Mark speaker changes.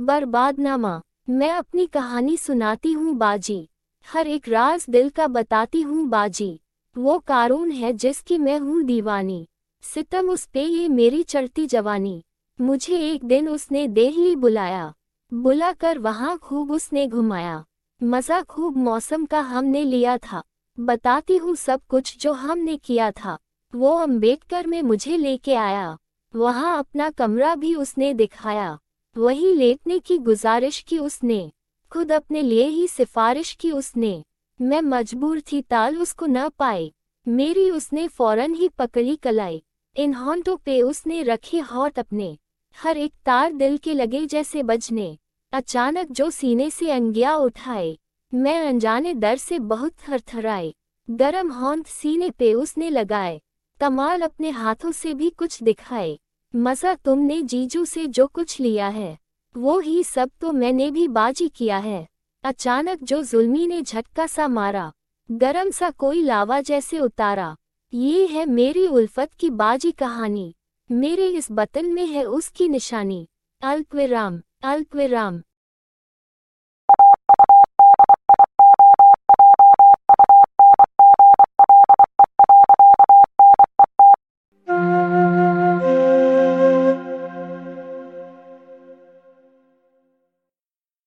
Speaker 1: बर्बादनामा मैं। अपनी कहानी सुनाती हूँ बाजी। हर एक राज दिल का बताती हूँ बाजी। वो कारून है जिसकी मैं हूँ दीवानी। सितम उस पे ये मेरी चढ़ती जवानी। मुझे एक दिन उसने दिल्ली बुलाया। बुलाकर वहाँ खूब उसने घुमाया। मज़ा खूब मौसम का हमने लिया था। बताती हूँ सब कुछ जो हमने किया था। वो अंबेडकर में मुझे लेके आया। वहाँ अपना कमरा भी उसने दिखाया। वही लेटने की गुजारिश की उसने, खुद अपने लिए ही सिफारिश की उसने। मैं मजबूर थी, ताल उसको न पाए। मेरी उसने फ़ौरन ही पकड़ी कलाई। इन हॉन्टों पे उसने रखे हॉट अपने। हर एक तार दिल के लगे जैसे बजने। अचानक जो सीने से अंगिया उठाए। मैं अनजाने दर से बहुत थरथराए। गरम हॉन्ट सीने पे उसने लगाए। कमाल अपने हाथों से भी कुछ दिखाए। मज़ा तुमने जीजू से जो कुछ लिया है, वो ही सब तो मैंने भी बाजी किया है। अचानक जो जुल्मी ने झटका सा मारा, गरम सा कोई लावा जैसे उतारा, ये है मेरी उल्फत की बाजी कहानी। मेरे इस बतन में है उसकी निशानी। अल्पविराम अल्पविराम